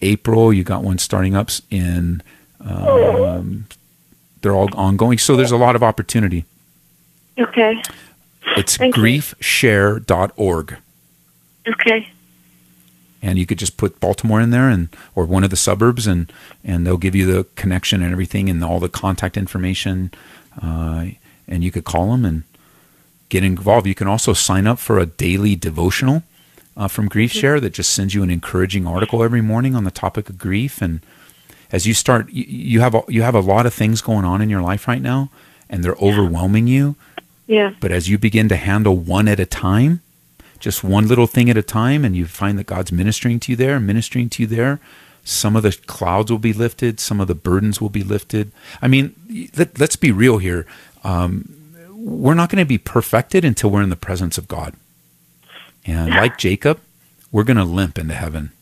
April, you got one starting up in um, they're all ongoing, so there's a lot of opportunity. Okay. It's Thank griefshare.org. Okay. and you could just put Baltimore in there and or one of the suburbs and and they'll give you the connection and everything and all the contact information uh, and you could call them and get involved. You can also sign up for a daily devotional uh, from Grief Share that just sends you an encouraging article every morning on the topic of grief and as you start you, you have a, you have a lot of things going on in your life right now and they're overwhelming you Yeah. but as you begin to handle one at a time, just one little thing at a time, and you find that God's ministering to you there, ministering to you there, some of the clouds will be lifted, some of the burdens will be lifted. I mean, let, let's be real here. Um, we're not going to be perfected until we're in the presence of God. And like Jacob, we're going to limp into heaven.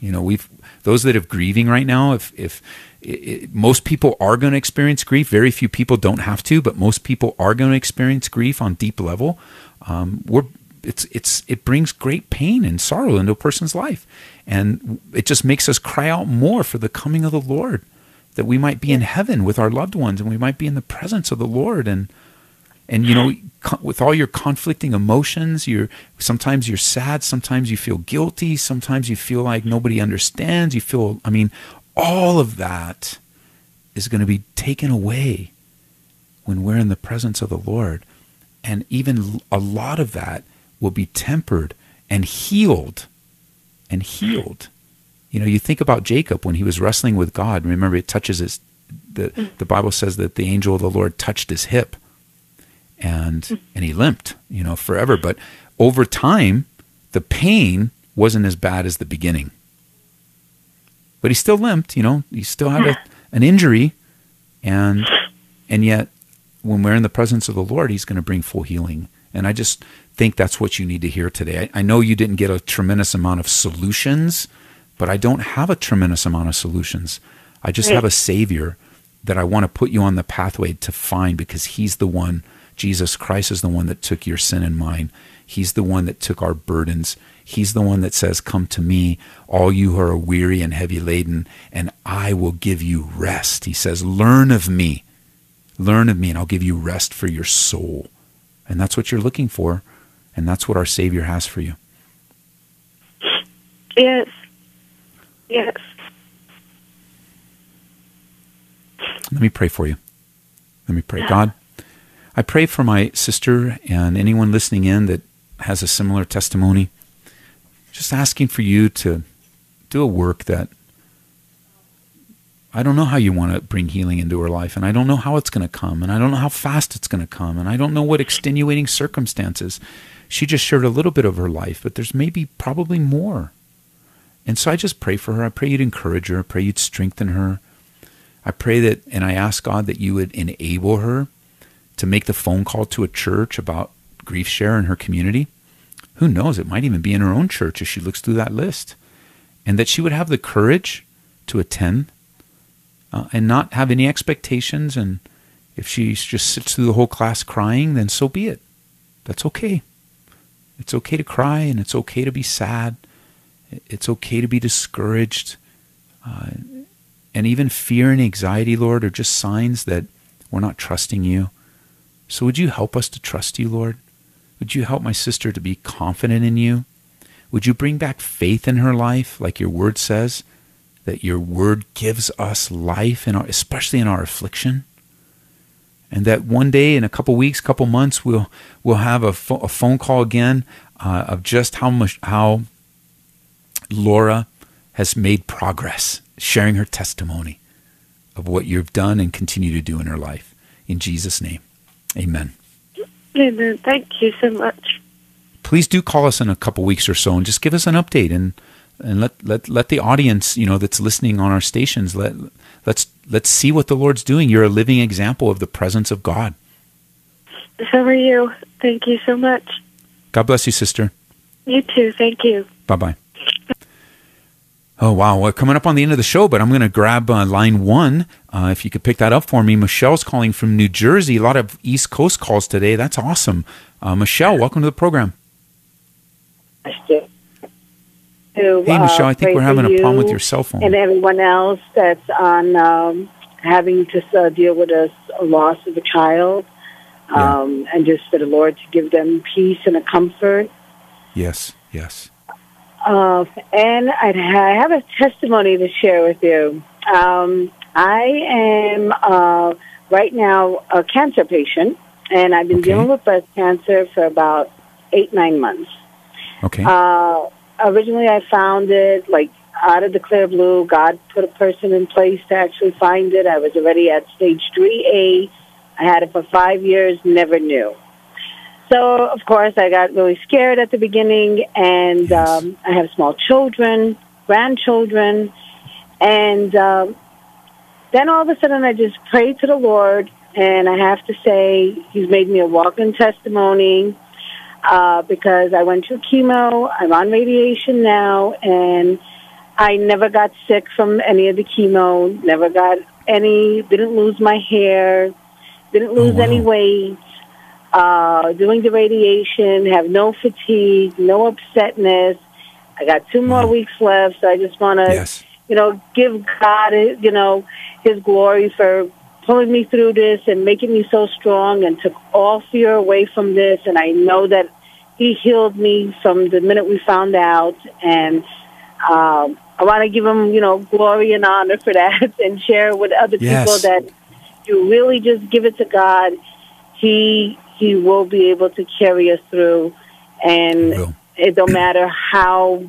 You know, we've those that have grieving right now. If if it, most people are going to experience grief, very few people don't have to, but most people are going to experience grief on deep level. Um, we're it's it's it brings great pain and sorrow into a person's life, and it just makes us cry out more for the coming of the Lord, that we might be in heaven with our loved ones, and we might be in the presence of the Lord, and and you know with all your conflicting emotions you're sometimes you're sad sometimes you feel guilty sometimes you feel like nobody understands you feel i mean all of that is going to be taken away when we're in the presence of the lord. And even a lot of that will be tempered and healed and healed. You know you think about jacob when he was wrestling with god. Remember it touches his the, the bible says that the angel of the lord touched his hip and and he limped, you know, forever. But over time, the pain wasn't as bad as the beginning. But he still limped, you know. He still had a, hmm. an injury, and and yet, when we're in the presence of the Lord, He's going to bring full healing. And I just think that's what you need to hear today. I, I know you didn't get a tremendous amount of solutions, but I don't have a tremendous amount of solutions. I just have a Savior that I want to put you on the pathway to find because He's the one Jesus Christ is the one that took your sin and mine. He's the one that took our burdens. He's the one that says, Come to me, all you who are weary and heavy laden, and I will give you rest. He says, Learn of me. Learn of me, and I'll give you rest for your soul. And that's what you're looking for. And that's what our Savior has for you. Yes. Yes. Let me pray for you. Let me pray. God, I pray for my sister and anyone listening in that has a similar testimony. Just asking for you to do a work that I don't know how you want to bring healing into her life, and I don't know how it's going to come, and I don't know how fast it's going to come, and I don't know what extenuating circumstances. She just shared a little bit of her life, but there's maybe probably more. And so I just pray for her. I pray you'd encourage her. I pray you'd strengthen her. I pray that, and I ask God that you would enable her to make the phone call to a church about grief share in her community. Who knows? It might even be in her own church as she looks through that list. And that she would have the courage to attend uh, and not have any expectations. And if she just sits through the whole class crying, then so be it. That's okay. It's okay to cry and it's okay to be sad. It's okay to be discouraged. Uh, and even fear and anxiety, Lord, are just signs that we're not trusting you. So would you help us to trust you, Lord? Would you help my sister to be confident in you? Would you bring back faith in her life, like your word says, that your word gives us life, in our, especially in our affliction? And that one day, in a couple weeks, couple months, we'll we'll have a, fo- a phone call again uh, of just how much how Laura has made progress, sharing her testimony of what you've done and continue to do in her life. In Jesus' name, Amen. Amen. Thank you so much. Please do call us in a couple weeks or so and just give us an update and and let, let let the audience you know that's listening on our stations let let's let's see what the Lord's doing. You're a living example of the presence of God. So are you. Thank you so much. God bless you, sister. You too. Thank you. Bye bye. Oh wow, we're coming up on the end of the show, but I'm going to grab uh, line one. Uh, if you could pick that up for me, Michelle's calling from New Jersey. A lot of East Coast calls today. That's awesome. Uh, Michelle, welcome to the program. to, Hey, Michelle, I think we're having a problem with your cell phone. And everyone else that's on um, having to uh, deal with a, a loss of a child, Yeah. um, and just for the Lord to give them peace and a comfort. Yes, yes. Uh, and I'd ha- I have a testimony to share with you. Um, I am uh, right now a cancer patient, and I've been Okay. dealing with breast cancer for about eight, nine months. Okay. Uh, originally, I found it like out of the clear blue. God put a person in place to actually find it. I was already at stage 3A. I had it for five years, never knew. So, of course, I got really scared at the beginning, and Yes. um, I have small children, grandchildren, and um, then all of a sudden I just prayed to the Lord, and I have to say, He's made me a walking testimony uh, because I went through chemo. I'm on radiation now, and I never got sick from any of the chemo. Never got any. Didn't lose my hair. Didn't lose wow. any weight. Uh, doing the radiation, have no fatigue, no upsetness. I got two more Wow. weeks left, so I just want to, yes. you know, give God, you know, His glory for pulling me through this and making me so strong and took all fear away from this. And I know that He healed me from the minute we found out. And um, I want to give Him, you know, glory and honor for that and share with other Yes. people that you really just give it to God. He He will be able to carry us through, and it don't matter how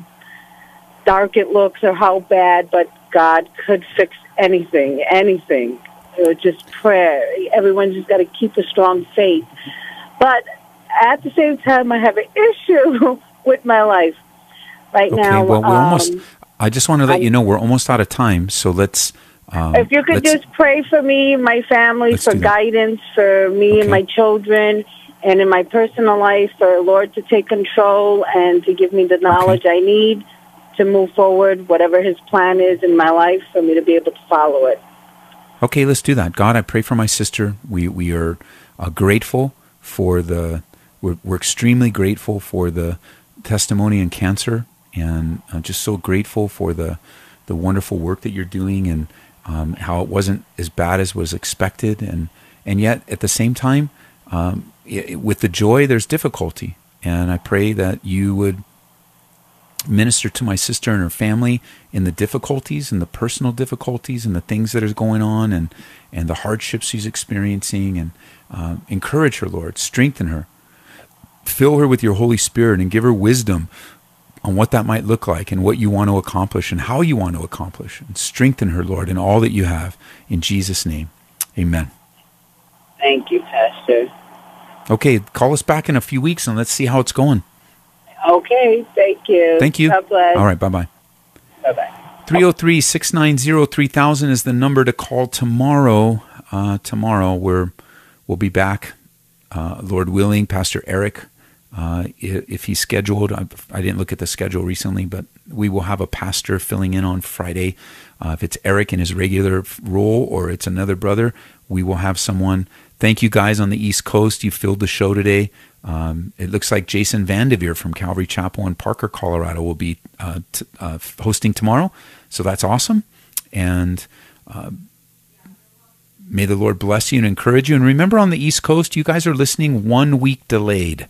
dark it looks or how bad, but God could fix anything, anything. It was just prayer. Everyone's just got to keep a strong faith. But at the same time, I have an issue with my life right Okay. now. well, we're almost. um, I just want to let I'm- you know we're almost out of time. So let's. Um, if you could just pray for me, my family, for guidance for me Okay. and my children, and in my personal life, for Lord to take control and to give me the knowledge I need to move forward, whatever His plan is in my life, for me to be able to follow it. Okay, let's do that. God, I pray for my sister. We we are uh, grateful for the. We're, we're extremely grateful for the testimony in cancer, and uh, just so grateful for the the wonderful work that you're doing, and um, how it wasn't as bad as was expected, and and yet at the same time, um, i with the joy, there's difficulty, and I pray that you would minister to my sister and her family in the difficulties and the personal difficulties and the things that are going on and, and the hardships she's experiencing and uh, encourage her, Lord. Strengthen her. Fill her with your Holy Spirit and give her wisdom on what that might look like and what you want to accomplish and how you want to accomplish. And strengthen her, Lord, in all that you have. In Jesus' name, amen. Thank you, Pastor. Okay, call us back in a few weeks and let's see how it's going. Okay, thank you. Thank you. God bless. All right, bye bye. Bye bye. 303 690 3000 is the number to call tomorrow. Uh, tomorrow, we're, we'll be back, uh, Lord willing. Pastor Eric, uh, if, he's scheduled, I, I, didn't look at the schedule recently, but we will have a pastor filling in on Friday. Uh, if it's Eric in his regular role or it's another brother, we will have someone. Thank you guys on the East Coast. You filled the show today. Um, it looks like Jason Vandeveer from Calvary Chapel in Parker, Colorado, will be uh, t- uh, hosting tomorrow. So that's awesome. And uh, may the Lord bless you and encourage you. And remember, on the East Coast, you guys are listening one week delayed.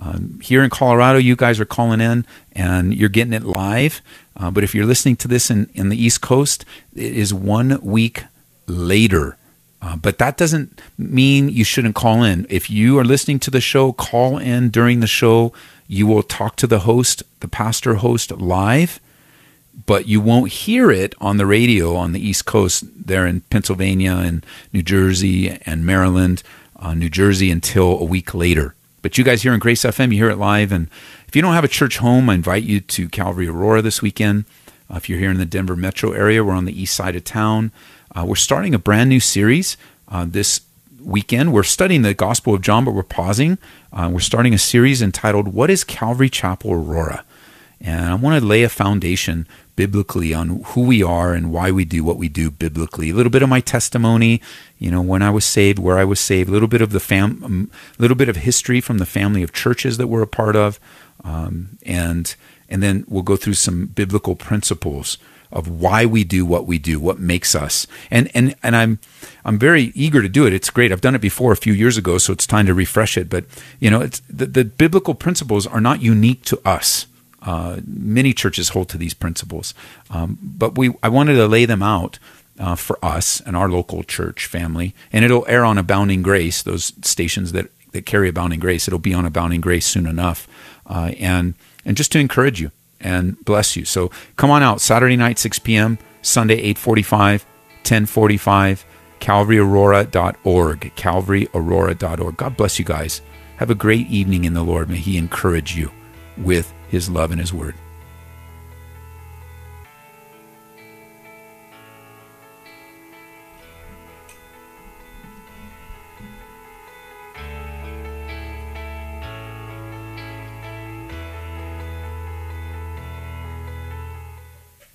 Um, here in Colorado, you guys are calling in and you're getting it live. Uh, but if you're listening to this in, in the East Coast, it is one week later. Uh, but that doesn't mean you shouldn't call in. If you are listening to the show, call in during the show. You will talk to the host, the pastor host, live, but you won't hear it on the radio on the East Coast, there in Pennsylvania and New Jersey and Maryland, uh, New Jersey, until a week later. But you guys here in Grace FM, you hear it live. And if you don't have a church home, I invite you to Calvary Aurora this weekend. Uh, if you're here in the Denver metro area, we're on the east side of town. Uh, we're starting a brand new series uh, this weekend. We're studying the Gospel of John, but we're pausing. Uh, we're starting a series entitled What is Calvary Chapel Aurora? And I want to lay a foundation biblically on who we are and why we do what we do biblically. A little bit of my testimony, you know, when I was saved, where I was saved, a little bit of the fam, um, a little bit of history from the family of churches that we're a part of, um, and and then we'll go through some biblical principles of why we do what we do, what makes us. And and and I'm I'm very eager to do it. It's great. I've done it before a few years ago, so it's time to refresh it. But you know, it's the, the biblical principles are not unique to us. Uh, many churches hold to these principles, um, but we I wanted to lay them out uh, for us and our local church family, and it'll air on Abounding Grace, those stations that that carry Abounding Grace. It'll be on Abounding Grace soon enough, uh, and and just to encourage you and bless you. So come on out Saturday night 6 p.m., Sunday 8:45, 10:45, calvaryaurora.org, calvaryaurora.org. God bless you guys. Have a great evening in the Lord. May he encourage you with his love and his word.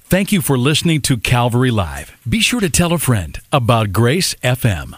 Thank you for listening to Calvary Live. Be sure to tell a friend about Grace FM.